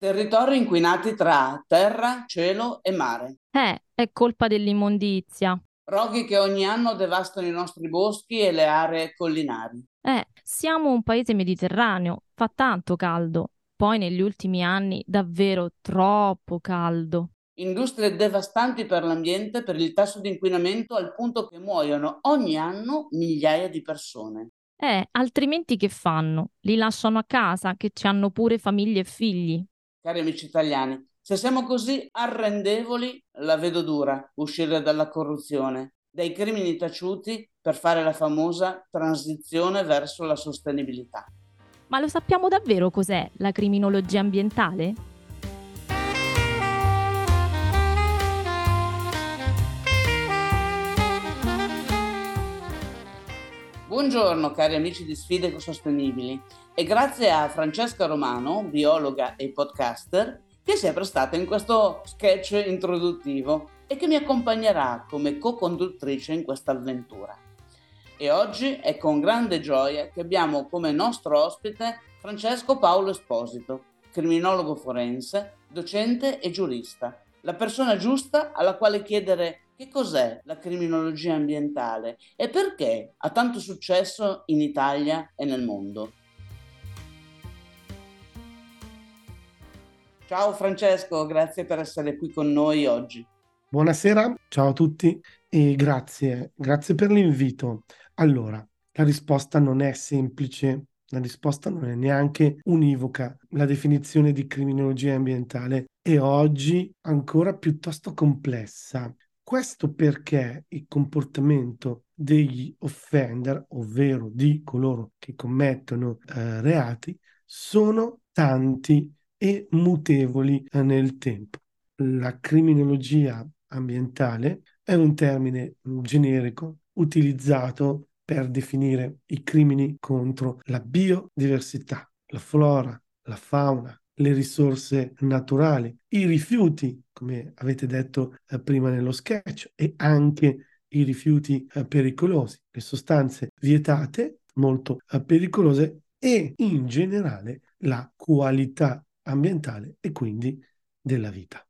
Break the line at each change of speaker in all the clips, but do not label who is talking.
Territori inquinati tra terra, cielo e mare.
Eh, è colpa dell'immondizia.
Roghi che ogni anno devastano i nostri boschi e le aree collinari.
Eh, siamo un paese mediterraneo, fa tanto caldo. Poi negli ultimi anni davvero troppo caldo.
Industrie devastanti per l'ambiente per il tasso di inquinamento al punto che muoiono ogni anno migliaia di persone.
Eh, altrimenti che fanno? Li lasciano a casa, che ci hanno pure famiglie e figli
cari amici italiani, se siamo così arrendevoli, la vedo dura uscire dalla corruzione, dai crimini taciuti per fare la famosa transizione verso la sostenibilità.
Ma lo sappiamo davvero cos'è la criminologia ambientale?
Buongiorno cari amici di Sfide Sostenibili e grazie a Francesca Romano, biologa e podcaster, che si è prestata in questo sketch introduttivo e che mi accompagnerà come co-conduttrice in questa avventura. E oggi è con grande gioia che abbiamo come nostro ospite Francesco Paolo Esposito, criminologo forense, docente e giurista, la persona giusta alla quale chiedere che cos'è la criminologia ambientale e perché ha tanto successo in Italia e nel mondo. Ciao Francesco, grazie per essere qui con noi oggi.
Buonasera, ciao a tutti e grazie, grazie per l'invito. Allora, la risposta non è semplice, la risposta non è neanche univoca. La definizione di criminologia ambientale è oggi ancora piuttosto complessa. Questo perché il comportamento degli offender, ovvero di coloro che commettono eh, reati, sono tanti e mutevoli eh, nel tempo. La criminologia ambientale è un termine generico utilizzato per definire i crimini contro la biodiversità, la flora, la fauna, le risorse naturali, i rifiuti, come avete detto eh, prima nello sketch, e anche i rifiuti eh, pericolosi, le sostanze vietate, molto eh, pericolose, e in generale la qualità ambientale e quindi della vita.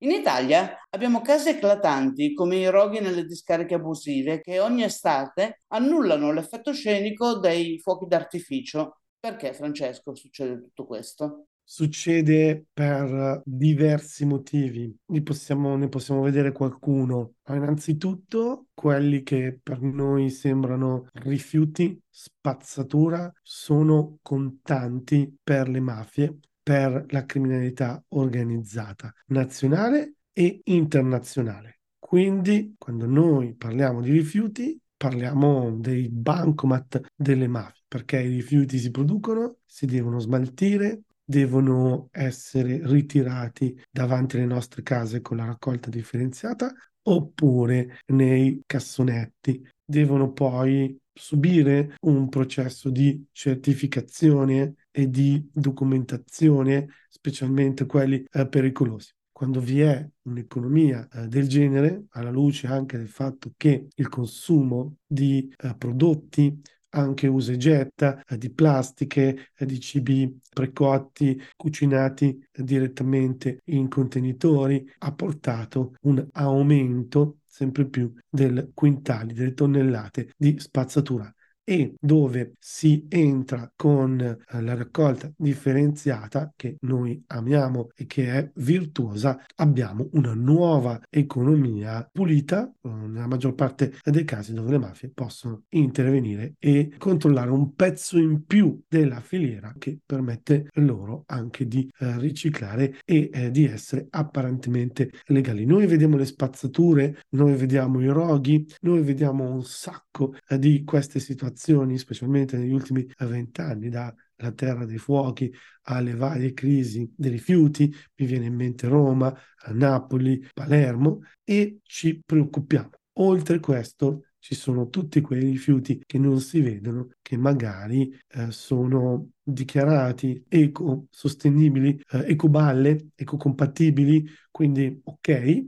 In Italia abbiamo casi eclatanti come i roghi nelle discariche abusive che ogni estate annullano l'effetto scenico dei fuochi d'artificio. Perché, Francesco, succede tutto questo?
Succede per diversi motivi, ne possiamo, ne possiamo vedere qualcuno. Innanzitutto quelli che per noi sembrano rifiuti, spazzatura, sono contanti per le mafie, per la criminalità organizzata, nazionale e internazionale. Quindi quando noi parliamo di rifiuti parliamo dei bancomat delle mafie, perché i rifiuti si producono, si devono smaltire, devono essere ritirati davanti alle nostre case con la raccolta differenziata oppure nei cassonetti. Devono poi subire un processo di certificazione e di documentazione, specialmente quelli eh, pericolosi. Quando vi è un'economia eh, del genere, alla luce anche del fatto che il consumo di eh, prodotti anche usa e getta eh, di plastiche, eh, di cibi precotti, cucinati direttamente in contenitori, ha portato un aumento sempre più del quintali, delle tonnellate di spazzatura e dove si entra con eh, la raccolta differenziata che noi amiamo e che è virtuosa, abbiamo una nuova economia pulita, eh, nella maggior parte dei casi dove le mafie possono intervenire e controllare un pezzo in più della filiera che permette loro anche di eh, riciclare e di essere apparentemente legali. Noi vediamo le spazzature, noi vediamo i roghi, noi vediamo un sacco di queste situazioni situazioni, specialmente negli ultimi vent'anni, dalla terra dei fuochi alle varie crisi dei rifiuti, mi viene in mente Roma, Napoli, Palermo, e ci preoccupiamo. Oltre questo ci sono tutti quei rifiuti che non si vedono, che magari eh, sono dichiarati eco-sostenibili, eh, ecoballe, ecocompatibili, quindi ok,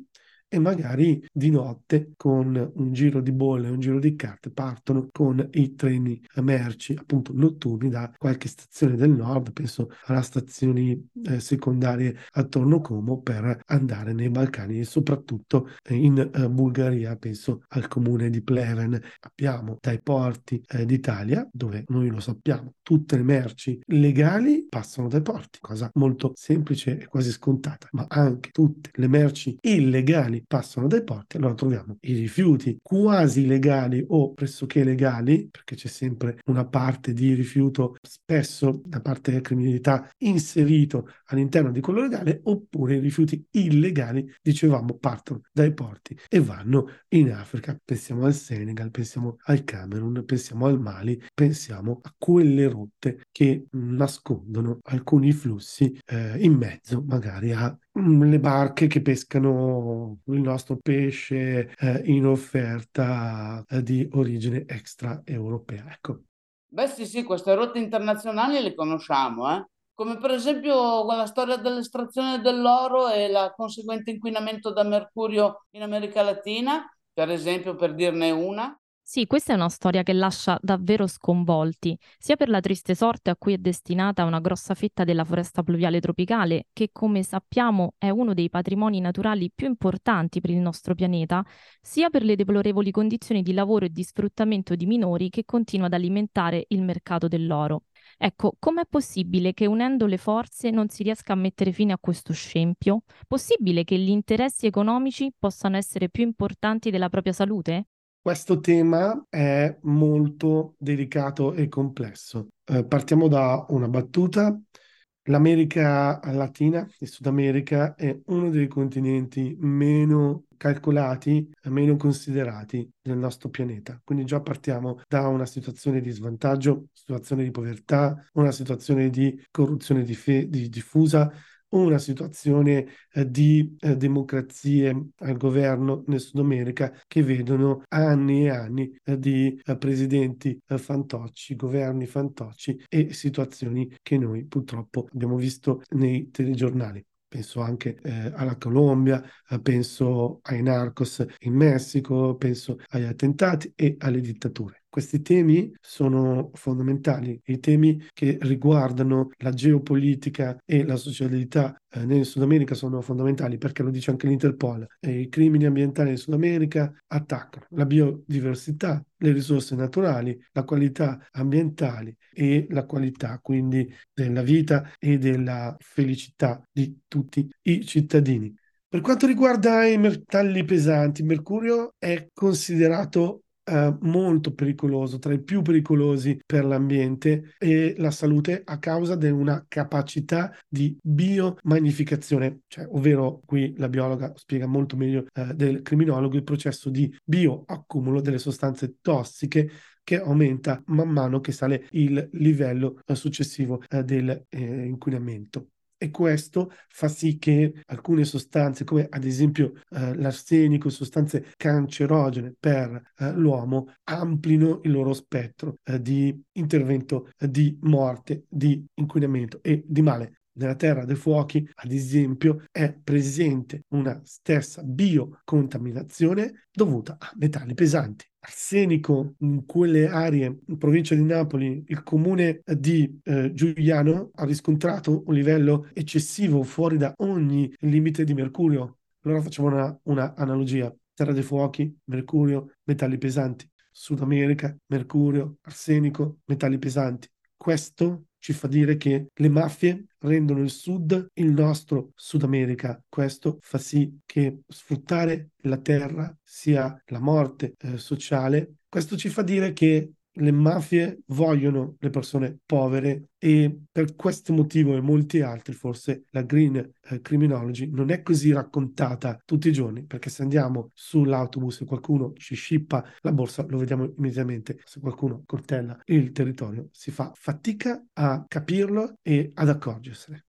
e magari di notte con un giro di bolle, un giro di carte partono con i treni merci appunto notturni da qualche stazione del nord, penso alla stazioni eh, secondarie attorno Como per andare nei Balcani e soprattutto in eh, Bulgaria, penso al comune di Pleven. Abbiamo dai porti eh, d'Italia, dove noi lo sappiamo, tutte le merci legali passano dai porti, cosa molto semplice e quasi scontata, ma anche tutte le merci illegali passano dai porti, allora troviamo i rifiuti quasi legali o pressoché legali, perché c'è sempre una parte di rifiuto spesso da parte della criminalità inserito all'interno di quello legale, oppure i rifiuti illegali, dicevamo, partono dai porti e vanno in Africa. Pensiamo al Senegal, pensiamo al Camerun, pensiamo al Mali, pensiamo a quelle rotte che nascondono alcuni flussi eh, in mezzo magari a le barche che pescano il nostro pesce eh, in offerta eh, di origine extraeuropea. Ecco.
Beh sì, sì, queste rotte internazionali le conosciamo, eh? come per esempio la storia dell'estrazione dell'oro e il conseguente inquinamento da mercurio in America Latina, per esempio, per dirne una.
Sì, questa è una storia che lascia davvero sconvolti, sia per la triste sorte a cui è destinata una grossa fetta della foresta pluviale tropicale, che come sappiamo è uno dei patrimoni naturali più importanti per il nostro pianeta, sia per le deplorevoli condizioni di lavoro e di sfruttamento di minori che continua ad alimentare il mercato dell'oro. Ecco, com'è possibile che unendo le forze non si riesca a mettere fine a questo scempio? Possibile che gli interessi economici possano essere più importanti della propria salute?
Questo tema è molto delicato e complesso. Eh, partiamo da una battuta. L'America Latina, il Sud America, è uno dei continenti meno calcolati, meno considerati nel nostro pianeta. Quindi già partiamo da una situazione di svantaggio, situazione di povertà, una situazione di corruzione diffusa, una situazione eh, di eh, democrazie al governo nel Sud America che vedono anni e anni eh, di eh, presidenti eh, fantocci, governi fantocci e situazioni che noi purtroppo abbiamo visto nei telegiornali penso anche eh, alla Colombia, eh, penso ai narcos in Messico, penso agli attentati e alle dittature. Questi temi sono fondamentali, i temi che riguardano la geopolitica e la socialità eh, nel Sud America sono fondamentali perché lo dice anche l'Interpol. I crimini ambientali in Sud America attaccano la biodiversità, le risorse naturali, la qualità ambientale e la qualità quindi della vita e della felicità di tutti i cittadini. Per quanto riguarda i metalli pesanti, il mercurio è considerato eh, molto pericoloso, tra i più pericolosi per l'ambiente e la salute a causa di una capacità di biomagnificazione, cioè, ovvero qui la biologa spiega molto meglio eh, del criminologo il processo di bioaccumulo delle sostanze tossiche che aumenta man mano che sale il livello eh, successivo eh, del eh, e questo fa sì che alcune sostanze, come ad esempio eh, l'arsenico, sostanze cancerogene per eh, l'uomo, amplino il loro spettro eh, di intervento eh, di morte, di inquinamento e di male nella terra dei fuochi, ad esempio, è presente una stessa biocontaminazione dovuta a metalli pesanti. Arsenico in quelle aree, in provincia di Napoli, il comune di eh, Giuliano ha riscontrato un livello eccessivo fuori da ogni limite di mercurio. Allora facciamo una, una analogia. Terra dei fuochi, mercurio, metalli pesanti. Sud America, mercurio, arsenico, metalli pesanti. Questo ci fa dire che le mafie rendono il Sud il nostro Sud America. Questo fa sì che sfruttare la terra sia la morte eh, sociale. Questo ci fa dire che le mafie vogliono le persone povere e per questo motivo e molti altri forse la green eh, criminology non è così raccontata tutti i giorni perché se andiamo sull'autobus e qualcuno ci scippa la borsa lo vediamo immediatamente. Se qualcuno coltella il territorio si fa fatica a capirlo e ad accorgersene.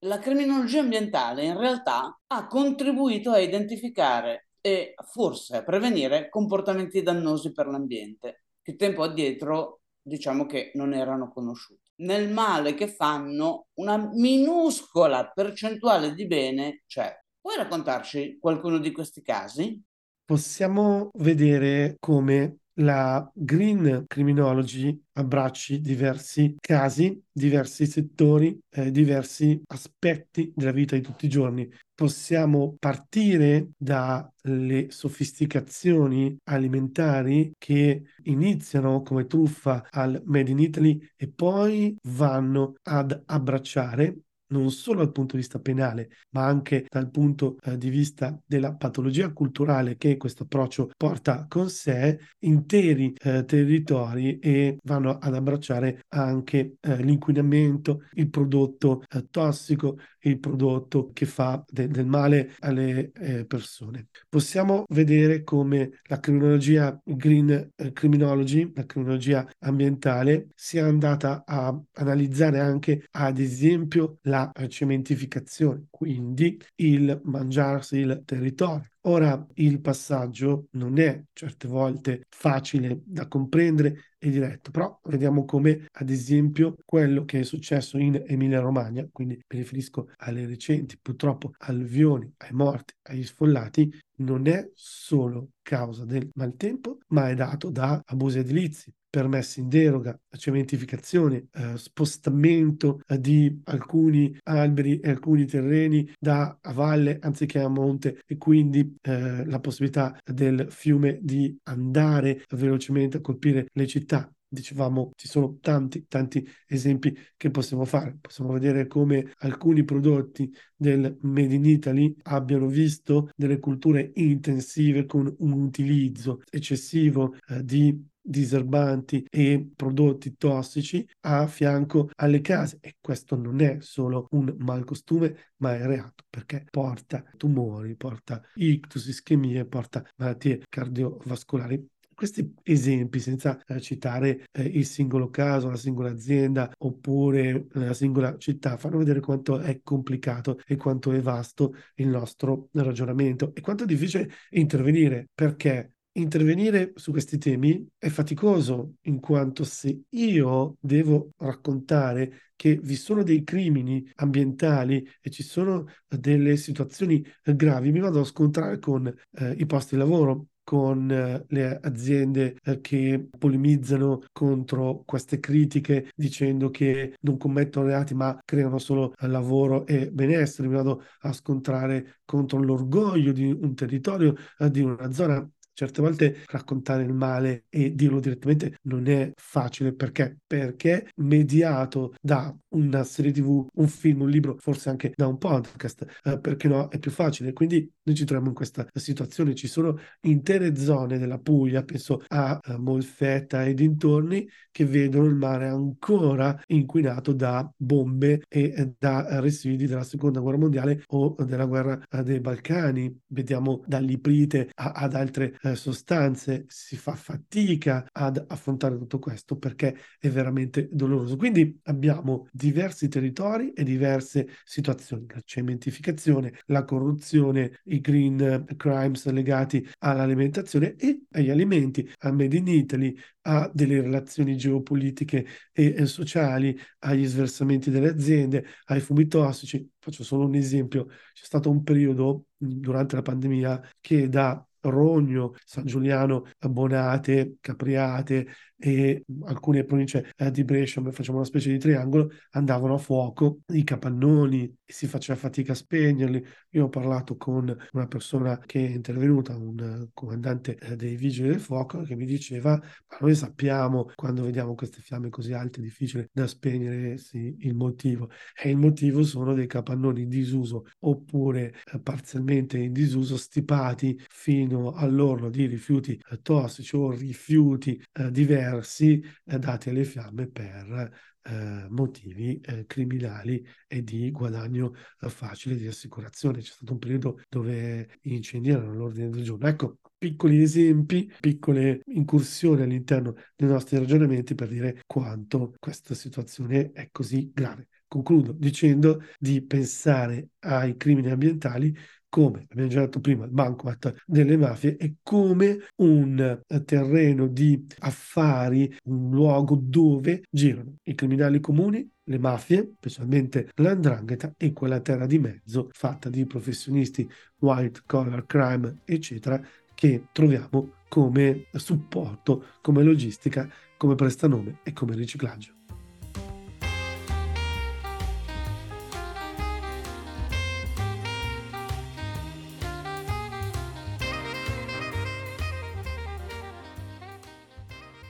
La criminologia ambientale in realtà ha contribuito a identificare e forse a prevenire comportamenti dannosi per l'ambiente che tempo addietro diciamo che non erano conosciuti. Nel male che fanno una minuscola percentuale di bene c'è. Puoi raccontarci qualcuno di questi casi?
Possiamo vedere come la green criminology abbracci diversi casi, diversi settori, eh, diversi aspetti della vita di tutti i giorni. Possiamo partire dalle sofisticazioni alimentari che iniziano come truffa al Made in Italy e poi vanno ad abbracciare non solo dal punto di vista penale, ma anche dal punto eh, di vista della patologia culturale che questo approccio porta con sé, interi eh, territori e vanno ad abbracciare anche eh, l'inquinamento, il prodotto eh, tossico, il prodotto che fa de- del male alle eh, persone. Possiamo vedere come la criminologia green eh, criminology, la criminologia ambientale, sia andata a analizzare anche, ad esempio, la la cementificazione, quindi il mangiarsi il territorio. Ora il passaggio non è certe volte facile da comprendere e diretto, però vediamo come ad esempio quello che è successo in Emilia-Romagna, quindi mi riferisco alle recenti purtroppo alluvioni, ai morti, agli sfollati, non è solo causa del maltempo, ma è dato da abusi edilizi, permessi in deroga, cementificazione, eh, spostamento eh, di alcuni alberi e alcuni terreni da a valle anziché a monte e quindi eh, la possibilità del fiume di andare velocemente a colpire le città dicevamo, ci sono tanti, tanti esempi che possiamo fare. Possiamo vedere come alcuni prodotti del Made in Italy abbiano visto delle culture intensive con un utilizzo eccessivo eh, di diserbanti e prodotti tossici a fianco alle case. E questo non è solo un malcostume ma è reato perché porta tumori, porta ictus, ischemie, porta malattie cardiovascolari. Questi esempi, senza eh, citare eh, il singolo caso, la singola azienda oppure la singola città, fanno vedere quanto è complicato e quanto è vasto il nostro ragionamento e quanto è difficile intervenire. Perché intervenire su questi temi è faticoso, in quanto se io devo raccontare che vi sono dei crimini ambientali e ci sono delle situazioni gravi, mi vado a scontrare con eh, i posti di lavoro, con eh, le aziende eh, che polemizzano contro queste critiche dicendo che non commettono reati ma creano solo eh, lavoro e benessere. Mi vado a scontrare contro l'orgoglio di un territorio, di una zona certe volte raccontare il male e dirlo direttamente non è facile perché? Perché mediato da una serie tv, un film, un libro, forse anche da un podcast, eh, perché no, è più facile. Quindi noi ci troviamo in questa situazione, ci sono intere zone della Puglia, penso a eh, Molfetta e dintorni, che vedono il mare ancora inquinato da bombe e eh, da residui della seconda guerra mondiale o della guerra eh, dei Balcani. Vediamo dall'iprite ad altre sostanze, si fa fatica ad affrontare tutto questo perché è veramente doloroso. Quindi abbiamo diversi territori e diverse situazioni, la cementificazione, la corruzione, i green crimes legati all'alimentazione e agli alimenti, al Made in Italy, a delle relazioni geopolitiche e, e sociali, agli sversamenti delle aziende, ai fumi tossici. Faccio solo un esempio, c'è stato un periodo durante la pandemia che da Rogno, San Giuliano, Bonate, Capriate e alcune province eh, di Brescia, facciamo una specie di triangolo, andavano a fuoco i capannoni e si faceva fatica a spegnerli. Io ho parlato con una persona che è intervenuta, un comandante eh, dei vigili del fuoco, che mi diceva, ma noi sappiamo quando vediamo queste fiamme così alte, difficili da spegnere, sì, il motivo. E il motivo sono dei capannoni in disuso oppure eh, parzialmente in disuso, stipati fino all'orlo di rifiuti eh, tossici o rifiuti eh, diversi diversi eh, dati alle fiamme per eh, motivi eh, criminali e di guadagno facile di assicurazione. C'è stato un periodo dove gli incendi erano all'ordine del giorno. Ecco, piccoli esempi, piccole incursioni all'interno dei nostri ragionamenti per dire quanto questa situazione è così grave. Concludo dicendo di pensare ai crimini ambientali come abbiamo già detto prima, il bancomat delle mafie è come un eh, terreno di affari, un luogo dove girano i criminali comuni le mafie, specialmente l'andrangheta e quella terra di mezzo fatta di professionisti white collar crime, eccetera, che troviamo come supporto, come logistica, come prestanome e come riciclaggio.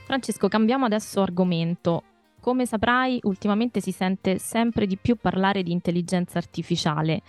Francesco, cambiamo adesso argomento. Come saprai, ultimamente si sente sempre di più parlare di intelligenza artificiale.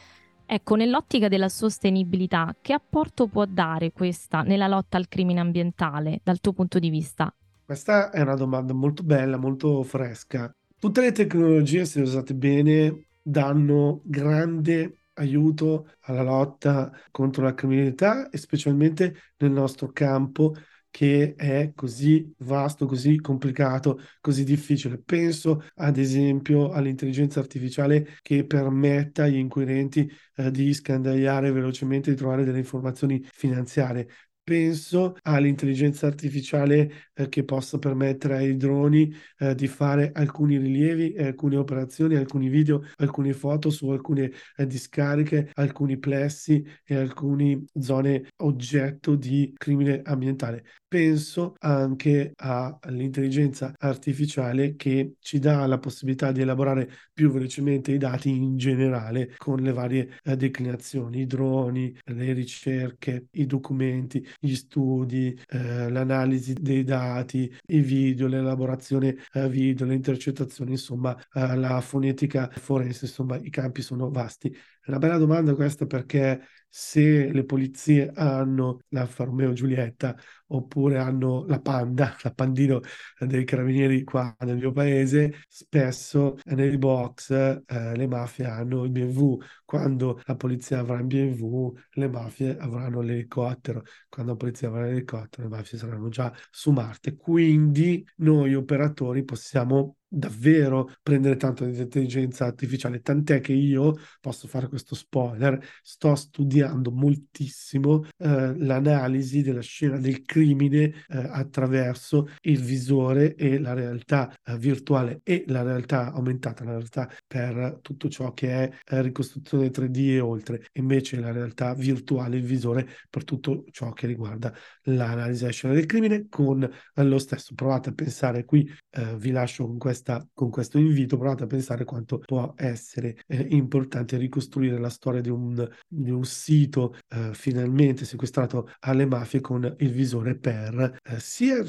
Ecco, nell'ottica della sostenibilità, che apporto può dare questa nella lotta al crimine ambientale, dal tuo punto di vista?
Questa è una domanda molto bella, molto fresca. Tutte le tecnologie, se usate bene, danno grande aiuto alla lotta contro la criminalità e specialmente nel nostro campo che è così vasto, così complicato, così difficile. Penso ad esempio all'intelligenza artificiale che permetta agli inquirenti eh, di scandagliare velocemente, di trovare delle informazioni finanziarie penso all'intelligenza artificiale eh, che possa permettere ai droni eh, di fare alcuni rilievi, alcune operazioni, alcuni video, alcune foto su alcune eh, discariche, alcuni plessi e alcune zone oggetto di crimine ambientale. Penso anche all'intelligenza artificiale che ci dà la possibilità di elaborare più velocemente i dati in generale con le varie eh, declinazioni, i droni, le ricerche, i documenti, gli studi, eh, l'analisi dei dati, i video, l'elaborazione eh, video, le intercettazioni, insomma, eh, la fonetica forense, insomma, i campi sono vasti. Una bella domanda questa perché se le polizie hanno l'Alfa Romeo Giulietta oppure hanno la Panda, la Pandino dei carabinieri qua nel mio paese, spesso nei box eh, le mafie hanno il BMW. Quando la polizia avrà il BMW, le mafie avranno l'elicottero. Quando la polizia avrà l'elicottero, le mafie saranno già su Marte. Quindi noi operatori possiamo davvero prendere tanto di intelligenza artificiale, tant'è che io posso fare questo spoiler, sto studiando moltissimo eh, l'analisi della scena del crimine eh, attraverso il visore e la realtà eh, virtuale e la realtà aumentata, la realtà per tutto ciò che è eh, ricostruzione 3D e oltre, invece la realtà virtuale, il visore per tutto ciò che riguarda l'analisi del crimine con lo stesso. Provate a pensare qui, eh, vi lascio con questa, con questo invito provate a pensare quanto può essere eh, importante ricostruire la storia di un, di un sito eh, finalmente sequestrato alle mafie con il visore per eh, sia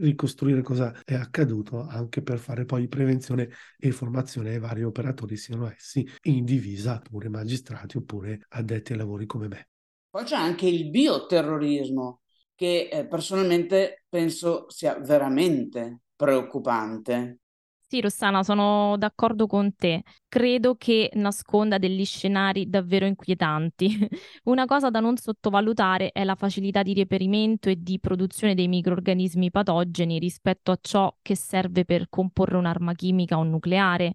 ricostruire cosa è accaduto, anche per fare poi prevenzione e formazione ai vari operatori, siano essi in divisa oppure magistrati oppure addetti ai lavori come me.
Poi c'è anche il bioterrorismo che eh, personalmente penso sia veramente preoccupante.
Sì, Rossana, sono d'accordo con te. Credo che nasconda degli scenari davvero inquietanti. Una cosa da non sottovalutare è la facilità di reperimento e di produzione dei microrganismi patogeni rispetto a ciò che serve per comporre un'arma chimica o nucleare.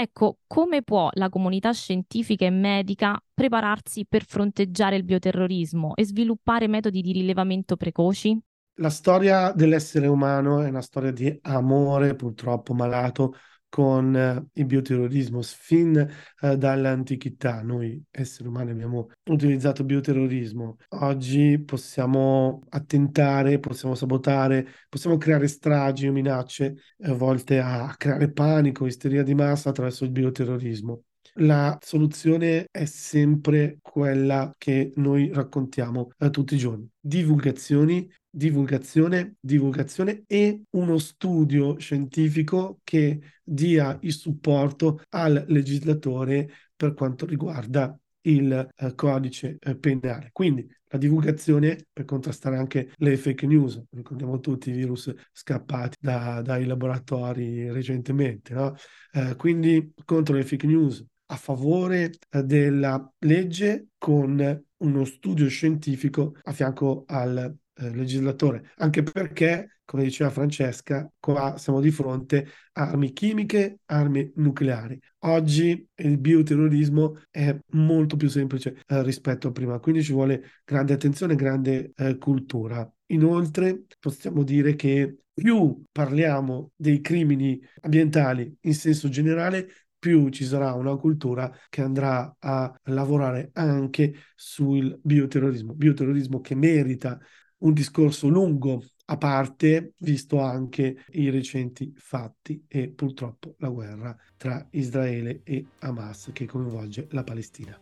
Ecco, come può la comunità scientifica e medica prepararsi per fronteggiare il bioterrorismo e sviluppare metodi di rilevamento precoci?
La storia dell'essere umano è una storia di amore purtroppo malato con eh, il bioterrorismo. Fin eh, dall'antichità noi esseri umani abbiamo utilizzato bioterrorismo. Oggi possiamo attentare, possiamo sabotare, possiamo creare stragi o minacce eh, volte a creare panico, isteria di massa attraverso il bioterrorismo. La soluzione è sempre quella che noi raccontiamo eh, tutti i giorni. Divulgazioni divulgazione, divulgazione e uno studio scientifico che dia il supporto al legislatore per quanto riguarda il uh, codice uh, penale. Quindi la divulgazione per contrastare anche le fake news, ricordiamo tutti i virus scappati da, dai laboratori recentemente, no? uh, quindi contro le fake news, a favore della legge con uno studio scientifico a fianco al eh, legislatore, anche perché, come diceva Francesca, qua siamo di fronte a armi chimiche, armi nucleari. Oggi il bioterrorismo è molto più semplice eh, rispetto a prima, quindi ci vuole grande attenzione, grande eh, cultura. Inoltre possiamo dire che più parliamo dei crimini ambientali in senso generale, più ci sarà una cultura che andrà a lavorare anche sul bioterrorismo, bioterrorismo che merita un discorso lungo a parte, visto anche i recenti fatti e purtroppo la guerra tra Israele e Hamas che coinvolge la Palestina.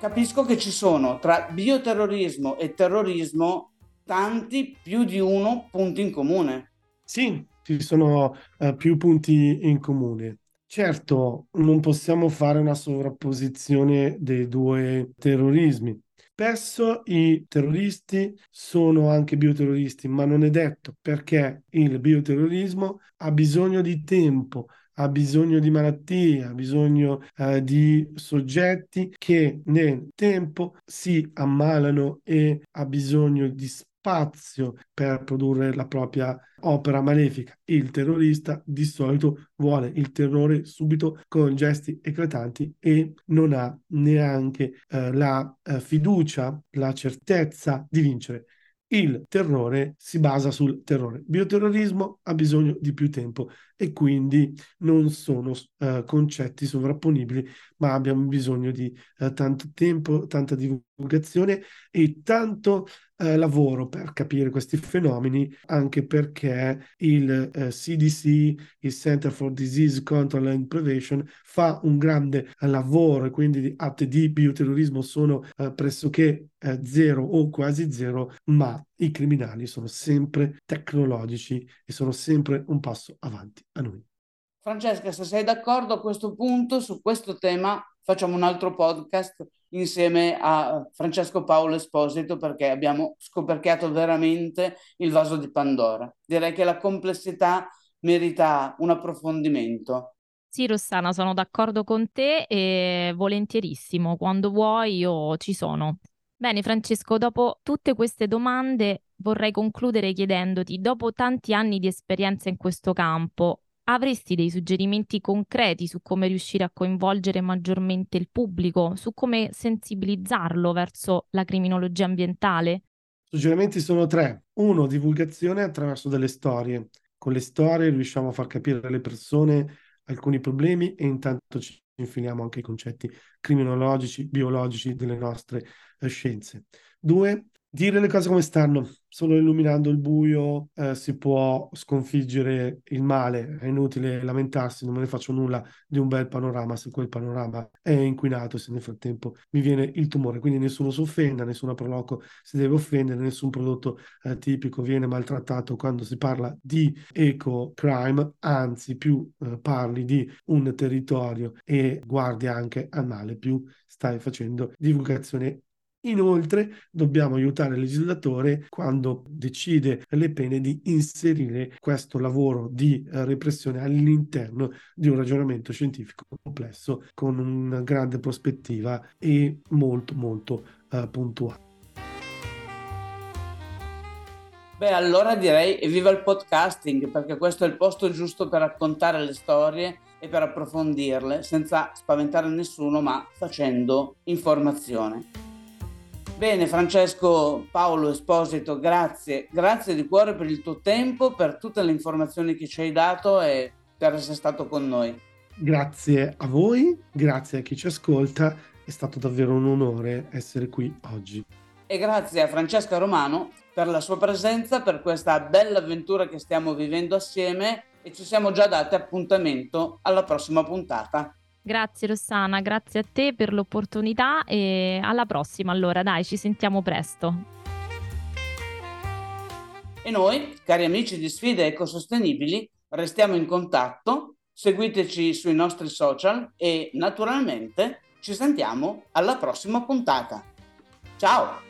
capisco che ci sono tra bioterrorismo e terrorismo tanti più di uno punti in comune.
Sì, ci sono uh, più punti in comune. Certo, non possiamo fare una sovrapposizione dei due terrorismi. Spesso i terroristi sono anche bioterroristi, ma non è detto perché il bioterrorismo ha bisogno di tempo, ha bisogno di malattie, ha bisogno eh, di soggetti che nel tempo si ammalano e ha bisogno di spazio per produrre la propria opera malefica. Il terrorista di solito vuole il terrore subito con gesti eclatanti e non ha neanche eh, la eh, fiducia, la certezza di vincere il terrore si basa sul terrore. Bioterrorismo ha bisogno di più tempo e quindi non sono uh, concetti sovrapponibili, ma abbiamo bisogno di uh, tanto tempo, tanta divulgazione e tanto uh, lavoro per capire questi fenomeni, anche perché il CDC, il Center for Disease Control and Prevention, fa un grande lavoro e quindi gli atti di bioterrorismo sono pressoché zero o quasi zero, ma i criminali sono sempre tecnologici e sono sempre un passo avanti a noi.
Francesca, se sei d'accordo a questo punto, su questo tema facciamo un altro podcast insieme a Francesco Paolo Esposito perché abbiamo scoperchiato veramente il vaso di Pandora. Direi che la complessità merita un approfondimento.
Sì, Rossana, sono d'accordo con te e volentierissimo. Quando vuoi io ci sono. Bene, Francesco, dopo tutte queste domande vorrei concludere chiedendoti, dopo tanti anni di esperienza in questo campo, avresti dei suggerimenti concreti su come riuscire a coinvolgere maggiormente il pubblico, su come sensibilizzarlo verso la criminologia ambientale?
Suggerimenti sono tre. Uno, divulgazione attraverso delle storie. Con le storie riusciamo a far capire alle persone alcuni problemi e intanto ci infiliamo anche i concetti criminologici, biologici delle nostre eh, scienze. Due, dire le cose come stanno. Solo illuminando il buio eh, si può sconfiggere il male, è inutile lamentarsi, non me ne faccio nulla di un bel panorama se quel panorama è inquinato se nel frattempo mi viene il tumore. Quindi nessuno si offenda, nessuno proloco si deve offendere, nessun prodotto eh, tipico viene maltrattato quando si parla di eco-crime, anzi più eh, parli di un territorio e guardi anche al male, più stai facendo divulgazione Inoltre dobbiamo aiutare il legislatore quando decide le pene di inserire questo lavoro di eh, repressione all'interno di un ragionamento scientifico complesso con una grande prospettiva e molto molto eh, puntuale.
Beh, allora direi evviva il podcasting, perché questo è il posto giusto per raccontare le storie e per approfondirle senza spaventare nessuno, ma facendo informazione. Bene, Francesco Paolo Esposito, grazie, grazie di cuore per il tuo tempo, per tutte le informazioni che ci hai dato e per essere stato con noi.
Grazie a voi, grazie a chi ci ascolta, è stato davvero un onore essere qui oggi.
E grazie a Francesca Romano per la sua presenza, per questa bella avventura che stiamo vivendo assieme e ci siamo già dati appuntamento alla prossima puntata.
Grazie Rossana, grazie a te per l'opportunità e alla prossima allora, dai, ci sentiamo presto.
E noi, cari amici di Sfide Ecosostenibili, restiamo in contatto, seguiteci sui nostri social e naturalmente ci sentiamo alla prossima puntata. Ciao!